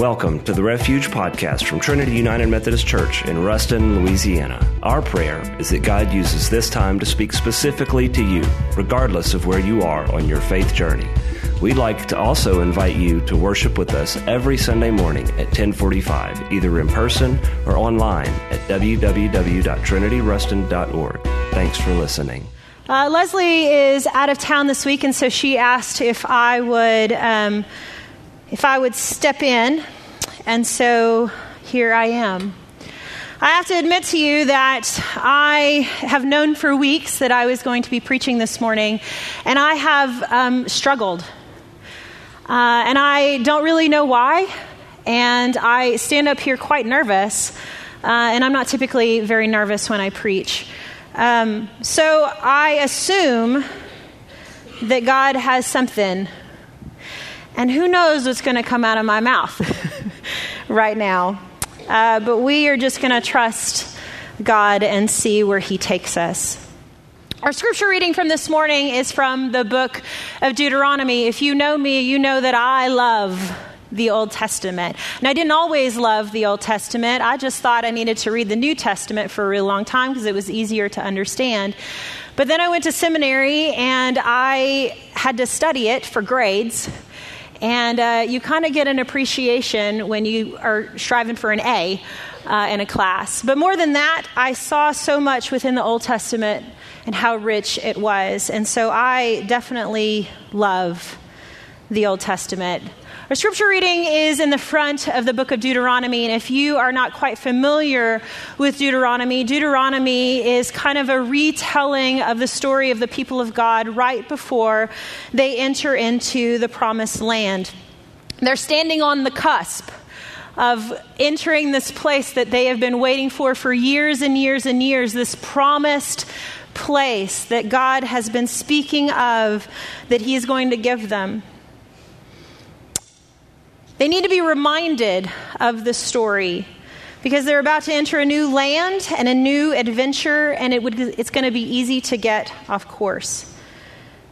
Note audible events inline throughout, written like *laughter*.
Welcome to the Refuge Podcast from Trinity United Methodist Church in Ruston, Louisiana. Our prayer is that God uses this time to speak specifically to you, regardless of where you are on your faith journey. We'd like to also invite you to worship with us every Sunday morning at 1045, either in person or online at www.trinityruston.org. Thanks for listening. Uh, Leslie is out of town this week, and so she asked if I would um, if I would step in, and so here I am. I have to admit to you that I have known for weeks that I was going to be preaching this morning, and I have um, struggled uh, and I don't really know why. And I stand up here quite nervous. Uh, and I'm not typically very nervous when I preach. Um, so I assume that God has something. And who knows what's going to come out of my mouth *laughs* right now. Uh, but we are just going to trust God and see where He takes us. Our scripture reading from this morning is from the book of Deuteronomy. If you know me, you know that I love the Old Testament. And I didn't always love the Old Testament. I just thought I needed to read the New Testament for a real long time because it was easier to understand. But then I went to seminary and I had to study it for grades. And uh, you kind of get an appreciation when you are striving for an A uh, in a class. But more than that, I saw so much within the Old Testament and how rich it was. And so I definitely love the Old Testament. Our scripture reading is in the front of the book of Deuteronomy. And if you are not quite familiar with Deuteronomy, Deuteronomy is kind of a retelling of the story of the people of God right before they enter into the promised land. They're standing on the cusp of entering this place that they have been waiting for for years and years and years, this promised place that God has been speaking of that He is going to give them. They need to be reminded of the story because they're about to enter a new land and a new adventure, and it would, it's going to be easy to get off course.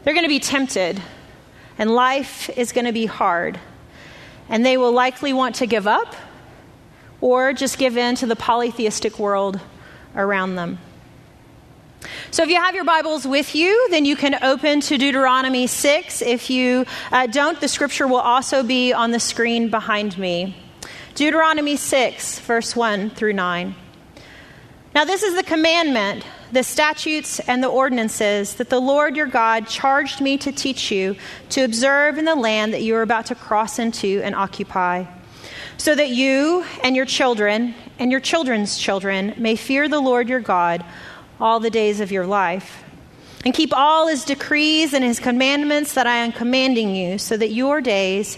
They're going to be tempted, and life is going to be hard. And they will likely want to give up or just give in to the polytheistic world around them. So, if you have your Bibles with you, then you can open to Deuteronomy 6. If you uh, don't, the scripture will also be on the screen behind me. Deuteronomy 6, verse 1 through 9. Now, this is the commandment, the statutes, and the ordinances that the Lord your God charged me to teach you to observe in the land that you are about to cross into and occupy, so that you and your children and your children's children may fear the Lord your God all the days of your life. And keep all his decrees and his commandments that I am commanding you, so that your days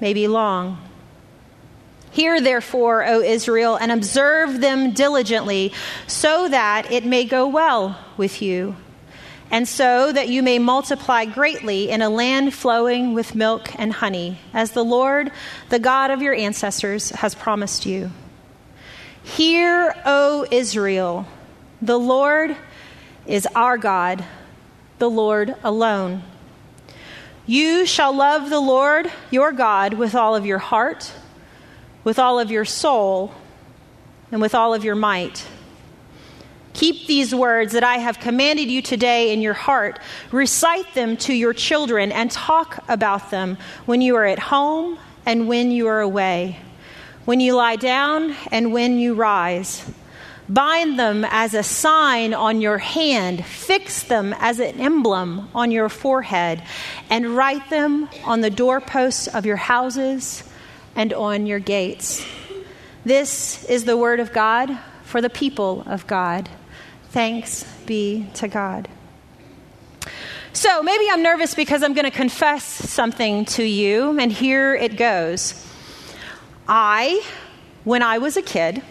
may be long. Hear, therefore, O Israel, and observe them diligently, so that it may go well with you, and so that you may multiply greatly in a land flowing with milk and honey, as the Lord, the God of your ancestors, has promised you. Hear, O Israel the Lord is our God, the Lord alone. You shall love the Lord your God with all of your heart, with all of your soul, and with all of your might. Keep these words that I have commanded you today in your heart. Recite them to your children and talk about them when you are at home and when you are away, when you lie down and when you rise. Bind them as a sign on your hand, fix them as an emblem on your forehead, and write them on the doorposts of your houses and on your gates. This is the word of God for the people of God. Thanks be to God. So maybe I'm nervous because I'm going to confess something to you, and here it goes. I, when I was a kid,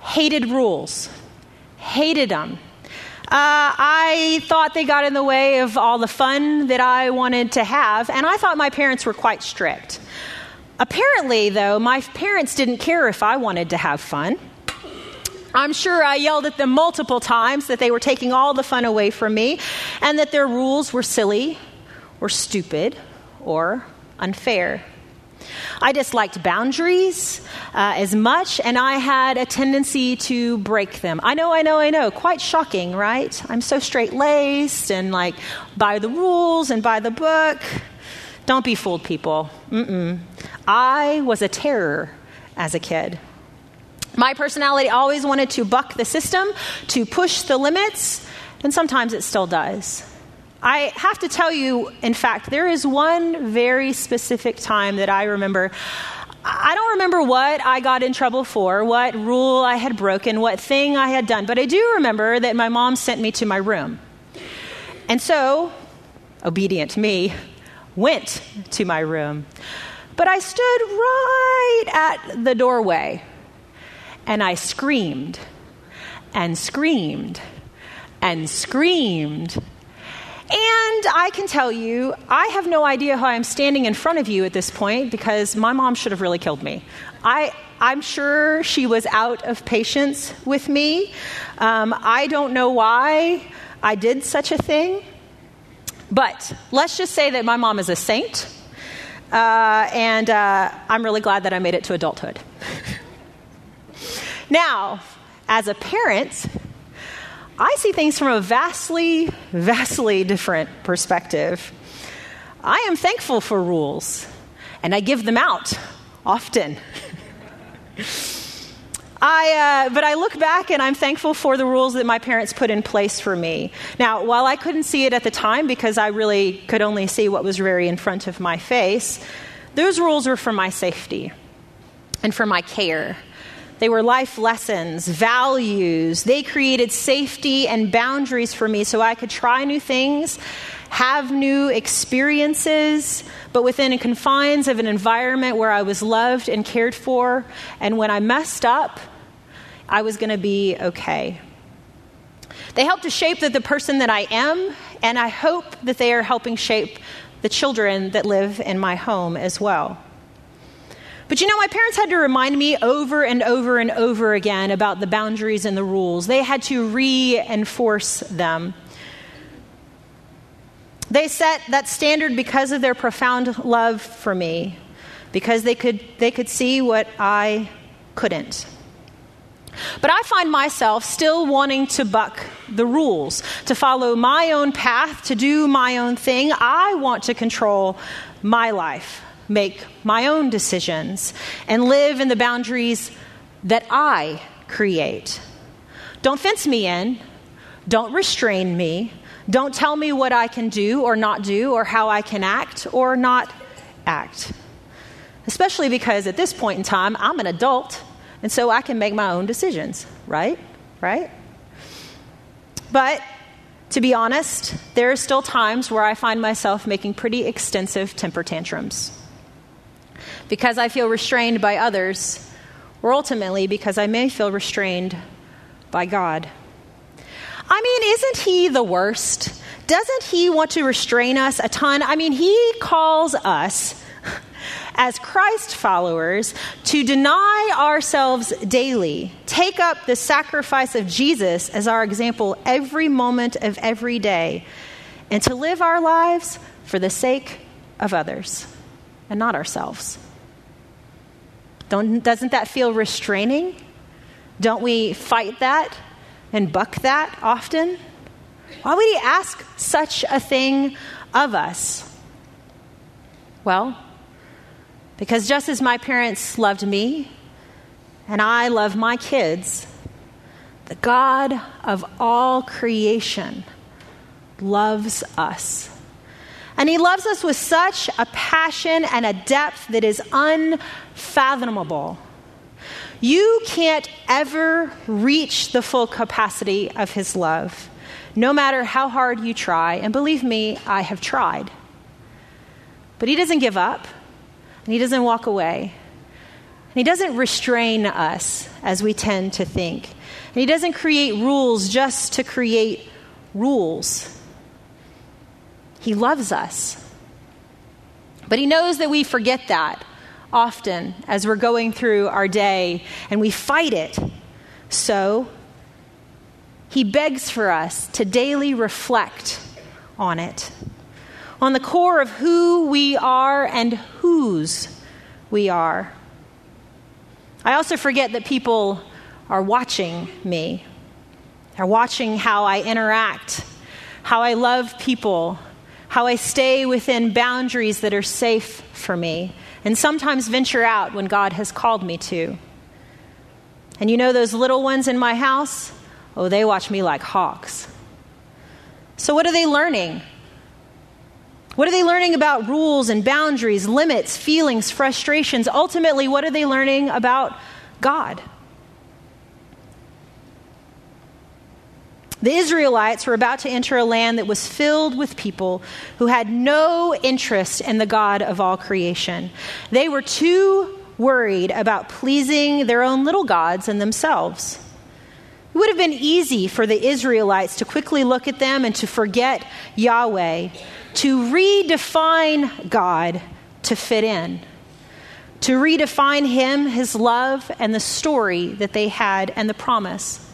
hated rules, hated them. Uh, I thought they got in the way of all the fun that I wanted to have, and I thought my parents were quite strict. Apparently, though, my parents didn't care if I wanted to have fun. I'm sure I yelled at them multiple times that they were taking all the fun away from me and that their rules were silly or stupid or unfair. I disliked boundaries uh, as much, and I had a tendency to break them. I know, I know, I know. Quite shocking, right? I'm so straight laced and like by the rules and by the book. Don't be fooled, people. Mm-mm. I was a terror as a kid. My personality always wanted to buck the system, to push the limits, and sometimes it still does. I have to tell you, in fact, there is one very specific time that I remember. I don't remember what I got in trouble for, what rule I had broken, what thing I had done, but I do remember that my mom sent me to my room. And so, obedient me, went to my room. But I stood right at the doorway and I screamed and screamed and screamed and I can tell you, I have no idea how I'm standing in front of you at this point because my mom should have really killed me. I, I'm sure she was out of patience with me. Um, I don't know why I did such a thing. But let's just say that my mom is a saint. Uh, and uh, I'm really glad that I made it to adulthood. *laughs* now, as a parent, I see things from a vastly, vastly different perspective. I am thankful for rules, and I give them out often. *laughs* I, uh, but I look back and I'm thankful for the rules that my parents put in place for me. Now, while I couldn't see it at the time because I really could only see what was very in front of my face, those rules were for my safety and for my care. They were life lessons, values. They created safety and boundaries for me so I could try new things, have new experiences, but within the confines of an environment where I was loved and cared for. And when I messed up, I was going to be okay. They help to shape the, the person that I am, and I hope that they are helping shape the children that live in my home as well. But you know, my parents had to remind me over and over and over again about the boundaries and the rules. They had to reinforce them. They set that standard because of their profound love for me, because they could, they could see what I couldn't. But I find myself still wanting to buck the rules, to follow my own path, to do my own thing. I want to control my life make my own decisions and live in the boundaries that I create. Don't fence me in. Don't restrain me. Don't tell me what I can do or not do or how I can act or not act. Especially because at this point in time, I'm an adult and so I can make my own decisions, right? Right? But to be honest, there are still times where I find myself making pretty extensive temper tantrums because I feel restrained by others, or ultimately because I may feel restrained by God. I mean, isn't He the worst? Doesn't He want to restrain us a ton? I mean, He calls us *laughs* as Christ followers to deny ourselves daily, take up the sacrifice of Jesus as our example every moment of every day, and to live our lives for the sake of others and not ourselves. Don't, doesn't that feel restraining? Don't we fight that and buck that often? Why would he ask such a thing of us? Well, because just as my parents loved me and I love my kids, the God of all creation loves us. And he loves us with such a passion and a depth that is unfathomable. You can't ever reach the full capacity of his love, no matter how hard you try. And believe me, I have tried. But he doesn't give up, and he doesn't walk away. And he doesn't restrain us as we tend to think. And he doesn't create rules just to create rules. He loves us. But He knows that we forget that often as we're going through our day and we fight it. So, He begs for us to daily reflect on it, on the core of who we are and whose we are. I also forget that people are watching me. They're watching how I interact, how I love people, how I stay within boundaries that are safe for me, and sometimes venture out when God has called me to. And you know those little ones in my house? Oh, they watch me like hawks. So, what are they learning? What are they learning about rules and boundaries, limits, feelings, frustrations? Ultimately, what are they learning about God? The Israelites were about to enter a land that was filled with people who had no interest in the God of all creation. They were too worried about pleasing their own little gods and themselves. It would have been easy for the Israelites to quickly look at them and to forget Yahweh, to redefine God to fit in, to redefine Him, His love, and the story that they had and the promise,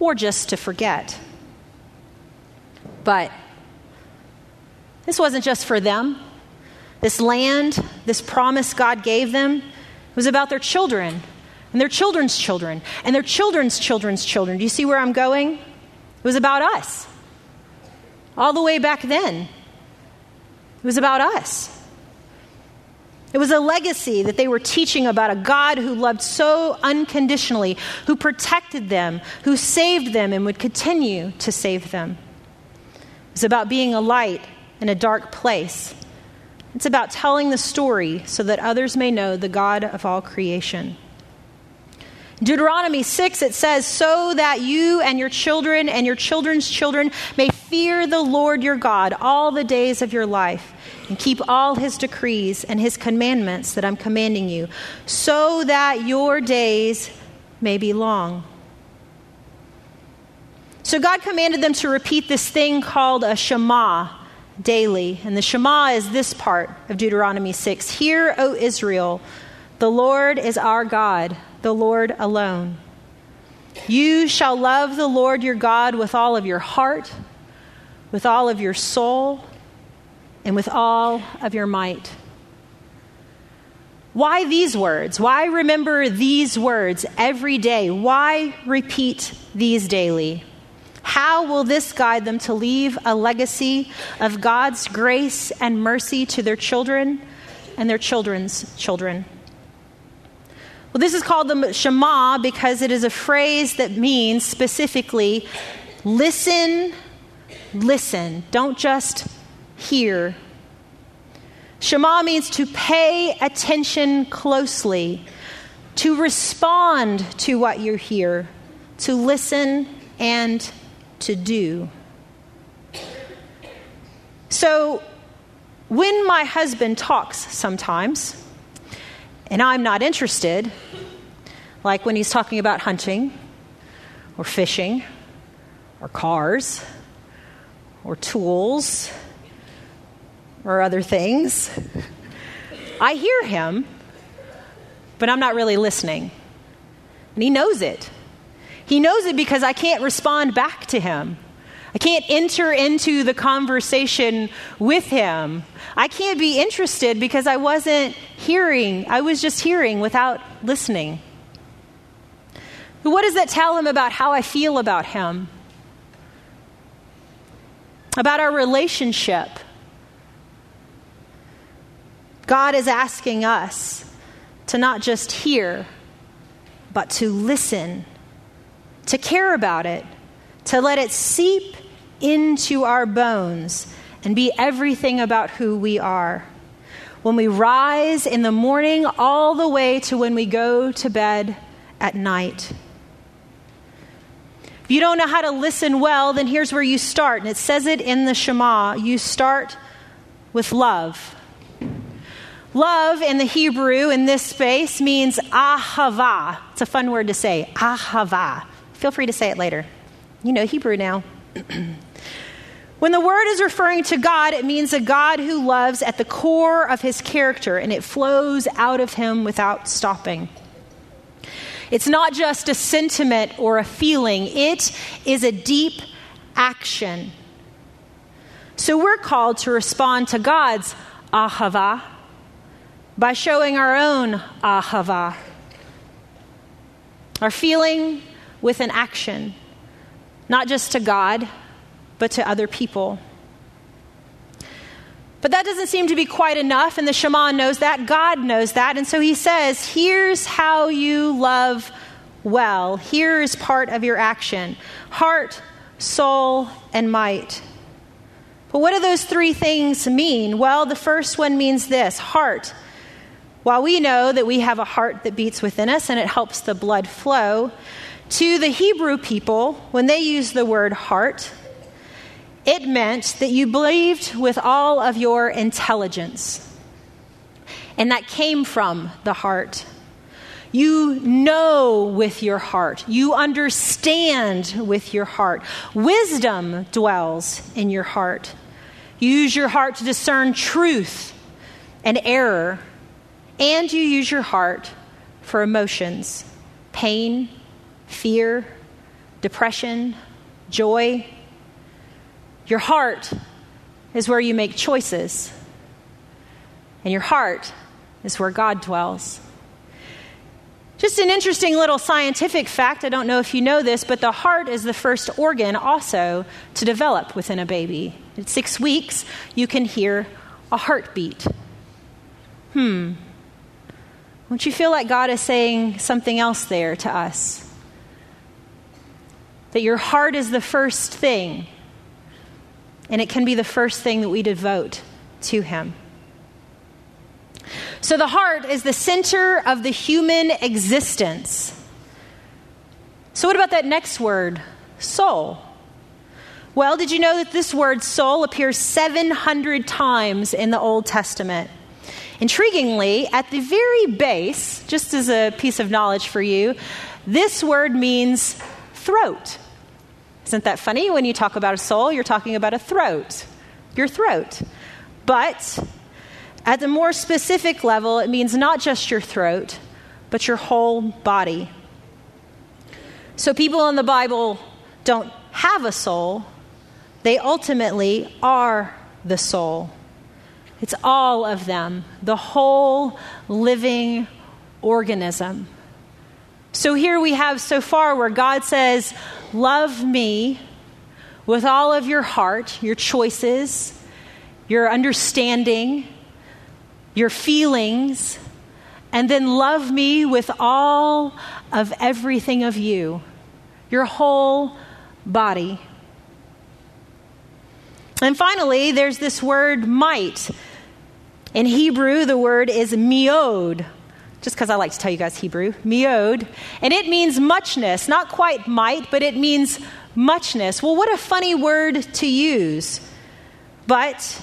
or just to forget. But this wasn't just for them. This land, this promise God gave them, was about their children and their children's children and their children's children's children. Do you see where I'm going? It was about us. All the way back then, it was about us. It was a legacy that they were teaching about a God who loved so unconditionally, who protected them, who saved them, and would continue to save them. It's about being a light in a dark place. It's about telling the story so that others may know the God of all creation. Deuteronomy 6, it says, So that you and your children and your children's children may fear the Lord your God all the days of your life, and keep all his decrees and his commandments that I'm commanding you, so that your days may be long. So God commanded them to repeat this thing called a Shema daily. And the Shema is this part of Deuteronomy 6 Hear, O Israel, the Lord is our God, the Lord alone. You shall love the Lord your God with all of your heart, with all of your soul, and with all of your might. Why these words? Why remember these words every day? Why repeat these daily? How will this guide them to leave a legacy of God's grace and mercy to their children and their children's children? Well, this is called the Shema because it is a phrase that means specifically listen, listen. Don't just hear. Shema means to pay attention closely, to respond to what you hear, to listen and to do. So, when my husband talks sometimes, and I'm not interested, like when he's talking about hunting, or fishing, or cars, or tools, or other things, I hear him, but I'm not really listening. And he knows it. He knows it because I can't respond back to him. I can't enter into the conversation with him. I can't be interested because I wasn't hearing. I was just hearing without listening. What does that tell him about how I feel about him? About our relationship? God is asking us to not just hear, but to listen to care about it, to let it seep into our bones and be everything about who we are. When we rise in the morning, all the way to when we go to bed at night. If you don't know how to listen well, then here's where you start. And it says it in the Shema you start with love. Love in the Hebrew in this space means ahava. It's a fun word to say, ahava. Feel free to say it later. You know Hebrew now. *clears throat* when the word is referring to God, it means a God who loves at the core of his character and it flows out of him without stopping. It's not just a sentiment or a feeling, it is a deep action. So we're called to respond to God's ahava by showing our own ahava, our feeling with an action, not just to God, but to other people. But that doesn't seem to be quite enough, and the Shema knows that. God knows that. And so he says, Here's how you love well. Here is part of your action heart, soul, and might. But what do those three things mean? Well, the first one means this heart. While we know that we have a heart that beats within us and it helps the blood flow, to the Hebrew people, when they use the word heart, it meant that you believed with all of your intelligence. And that came from the heart. You know with your heart. You understand with your heart. Wisdom dwells in your heart. You use your heart to discern truth and error. And you use your heart for emotions pain, fear, depression, joy. Your heart is where you make choices, and your heart is where God dwells. Just an interesting little scientific fact. I don't know if you know this, but the heart is the first organ also to develop within a baby. At six weeks, you can hear a heartbeat. Hmm. Don't you feel like God is saying something else there to us? That your heart is the first thing and it can be the first thing that we devote to Him. So, the heart is the center of the human existence. So, what about that next word, soul? Well, did you know that this word soul appears 700 times in the Old Testament? Intriguingly, at the very base, just as a piece of knowledge for you, this word means throat. Isn't that funny? When you talk about a soul, you're talking about a throat, your throat. But at the more specific level, it means not just your throat, but your whole body. So people in the Bible don't have a soul, they ultimately are the soul. It's all of them, the whole living organism. So here we have so far where God says, Love me with all of your heart, your choices, your understanding, your feelings, and then love me with all of everything of you, your whole body. And finally, there's this word might. In Hebrew, the word is miod just because I like to tell you guys Hebrew, miod, and it means muchness, not quite might, but it means muchness. Well, what a funny word to use. But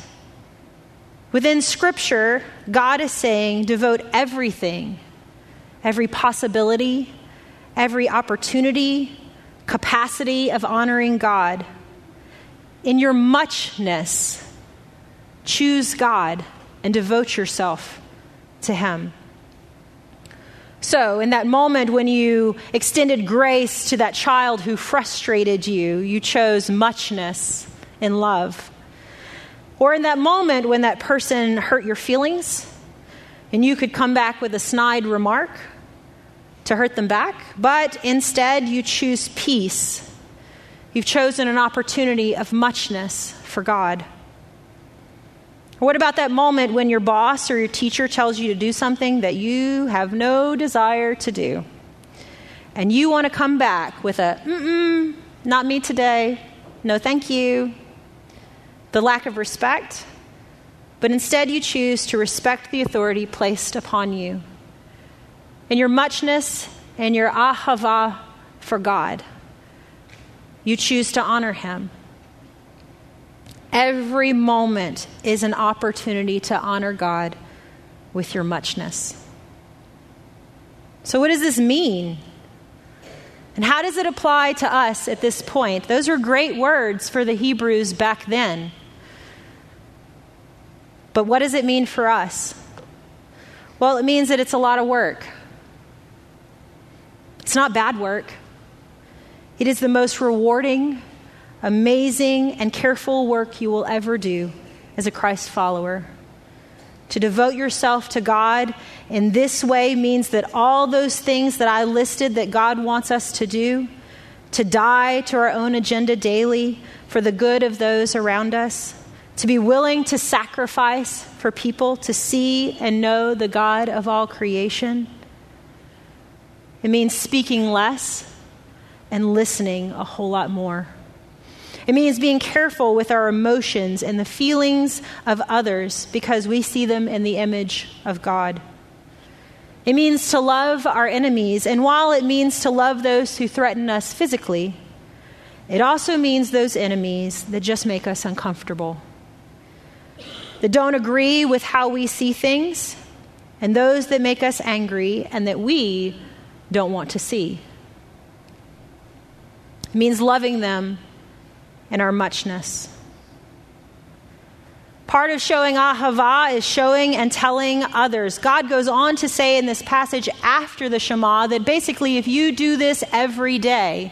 within Scripture, God is saying devote everything, every possibility, every opportunity, capacity of honoring God. In your muchness, choose God and devote yourself to Him. So, in that moment when you extended grace to that child who frustrated you, you chose muchness in love. Or in that moment when that person hurt your feelings and you could come back with a snide remark to hurt them back, but instead you choose peace. You've chosen an opportunity of muchness for God. What about that moment when your boss or your teacher tells you to do something that you have no desire to do? And you want to come back with a, mm not me today, no thank you, the lack of respect, but instead you choose to respect the authority placed upon you. In your muchness and your ahava for God, you choose to honor Him. Every moment is an opportunity to honor God with your muchness. So, what does this mean? And how does it apply to us at this point? Those are great words for the Hebrews back then. But what does it mean for us? Well, it means that it's a lot of work. It's not bad work, it is the most rewarding amazing and careful work you will ever do as a Christ follower. To devote yourself to God in this way means that all those things that I listed that God wants us to do, to die to our own agenda daily for the good of those around us, to be willing to sacrifice for people to see and know the God of all creation. It means speaking less and listening a whole lot more. It means being careful with our emotions and the feelings of others because we see them in the image of God. It means to love our enemies, and while it means to love those who threaten us physically, it also means those enemies that just make us uncomfortable, that don't agree with how we see things, and those that make us angry and that we don't want to see. It means loving them in our muchness. Part of showing ahava is showing and telling others. God goes on to say in this passage after the Shema that basically, if you do this every day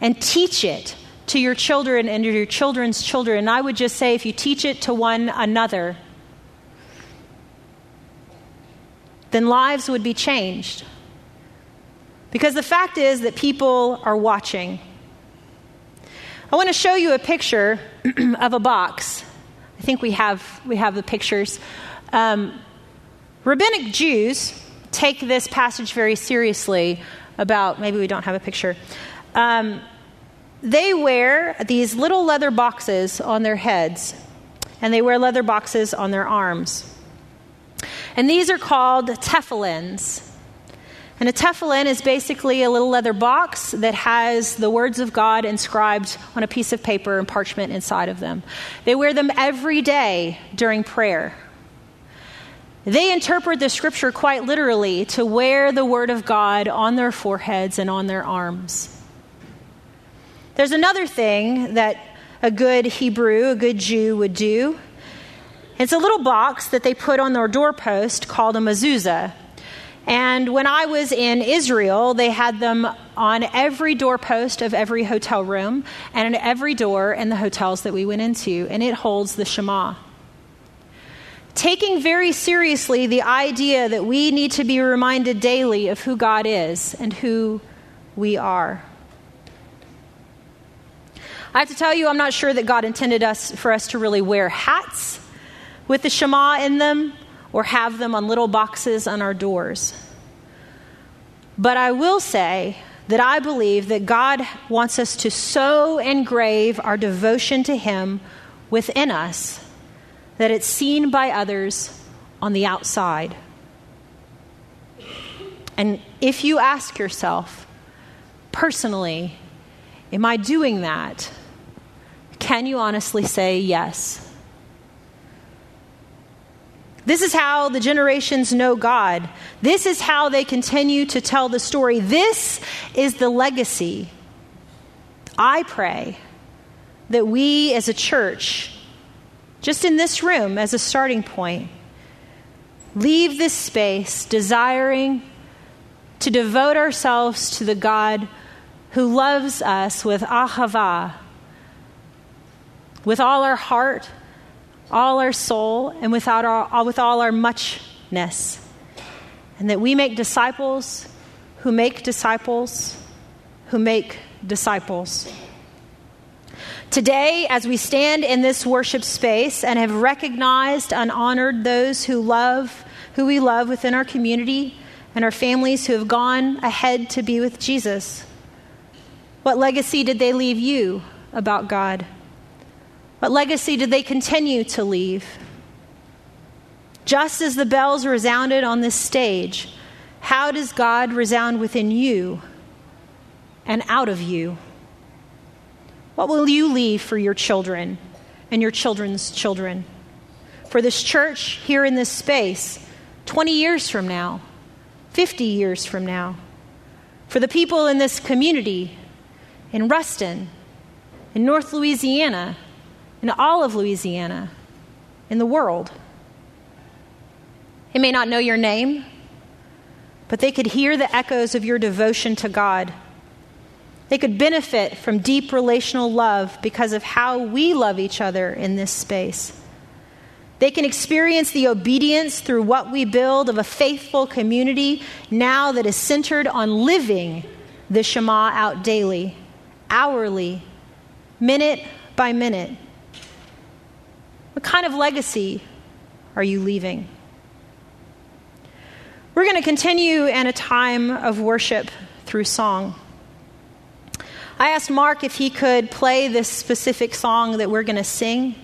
and teach it to your children and your children's children, and I would just say if you teach it to one another, then lives would be changed. Because the fact is that people are watching. I want to show you a picture *clears throat* of a box. I think we have, we have the pictures. Um, rabbinic Jews take this passage very seriously about, maybe we don't have a picture. Um, they wear these little leather boxes on their heads, and they wear leather boxes on their arms. And these are called tefillins. And a tefillin is basically a little leather box that has the words of God inscribed on a piece of paper and parchment inside of them. They wear them every day during prayer. They interpret the scripture quite literally to wear the word of God on their foreheads and on their arms. There's another thing that a good Hebrew, a good Jew would do. It's a little box that they put on their doorpost called a mezuzah. And when I was in Israel, they had them on every doorpost of every hotel room and in every door in the hotels that we went into, and it holds the Shema. Taking very seriously the idea that we need to be reminded daily of who God is and who we are. I have to tell you, I'm not sure that God intended us for us to really wear hats with the Shema in them or have them on little boxes on our doors. But I will say that I believe that God wants us to so engrave our devotion to Him within us that it's seen by others on the outside. And if you ask yourself, personally, am I doing that? Can you honestly say yes? This is how the generations know God. This is how they continue to tell the story. This is the legacy. I pray that we as a church, just in this room as a starting point, leave this space desiring to devote ourselves to the God who loves us with ahava, with all our heart all our soul and without our, with all our muchness. And that we make disciples who make disciples who make disciples. Today, as we stand in this worship space and have recognized and honored those who love, who we love within our community and our families who have gone ahead to be with Jesus, what legacy did they leave you about God? What legacy did they continue to leave? Just as the bells resounded on this stage, how does God resound within you and out of you? What will you leave for your children and your children's children? For this church here in this space, 20 years from now, 50 years from now? For the people in this community, in Ruston, in North Louisiana, in all of Louisiana, in the world. They may not know your name, but they could hear the echoes of your devotion to God. They could benefit from deep relational love because of how we love each other in this space. They can experience the obedience through what we build of a faithful community now that is centered on living the Shema out daily, hourly, minute by minute. What kind of legacy are you leaving? We're going to continue in a time of worship through song. I asked Mark if he could play this specific song that we're going to sing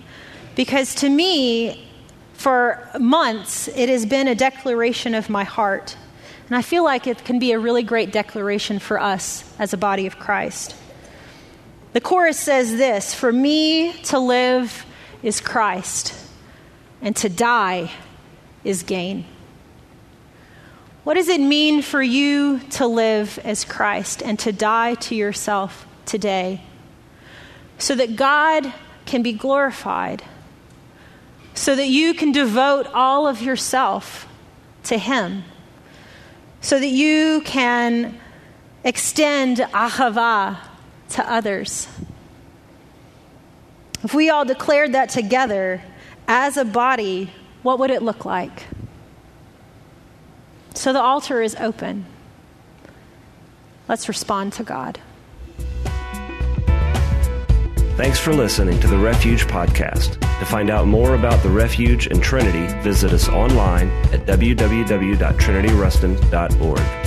because to me, for months, it has been a declaration of my heart. And I feel like it can be a really great declaration for us as a body of Christ. The chorus says this For me to live is Christ, and to die is gain. What does it mean for you to live as Christ and to die to yourself today so that God can be glorified? so that you can devote all of yourself to Him, so that you can extend ahava to others. If we all declared that together as a body, what would it look like? So the altar is open. Let's respond to God. Thanks for listening to the Refuge Podcast. To find out more about the Refuge and Trinity, visit us online at www.trinityruston.org.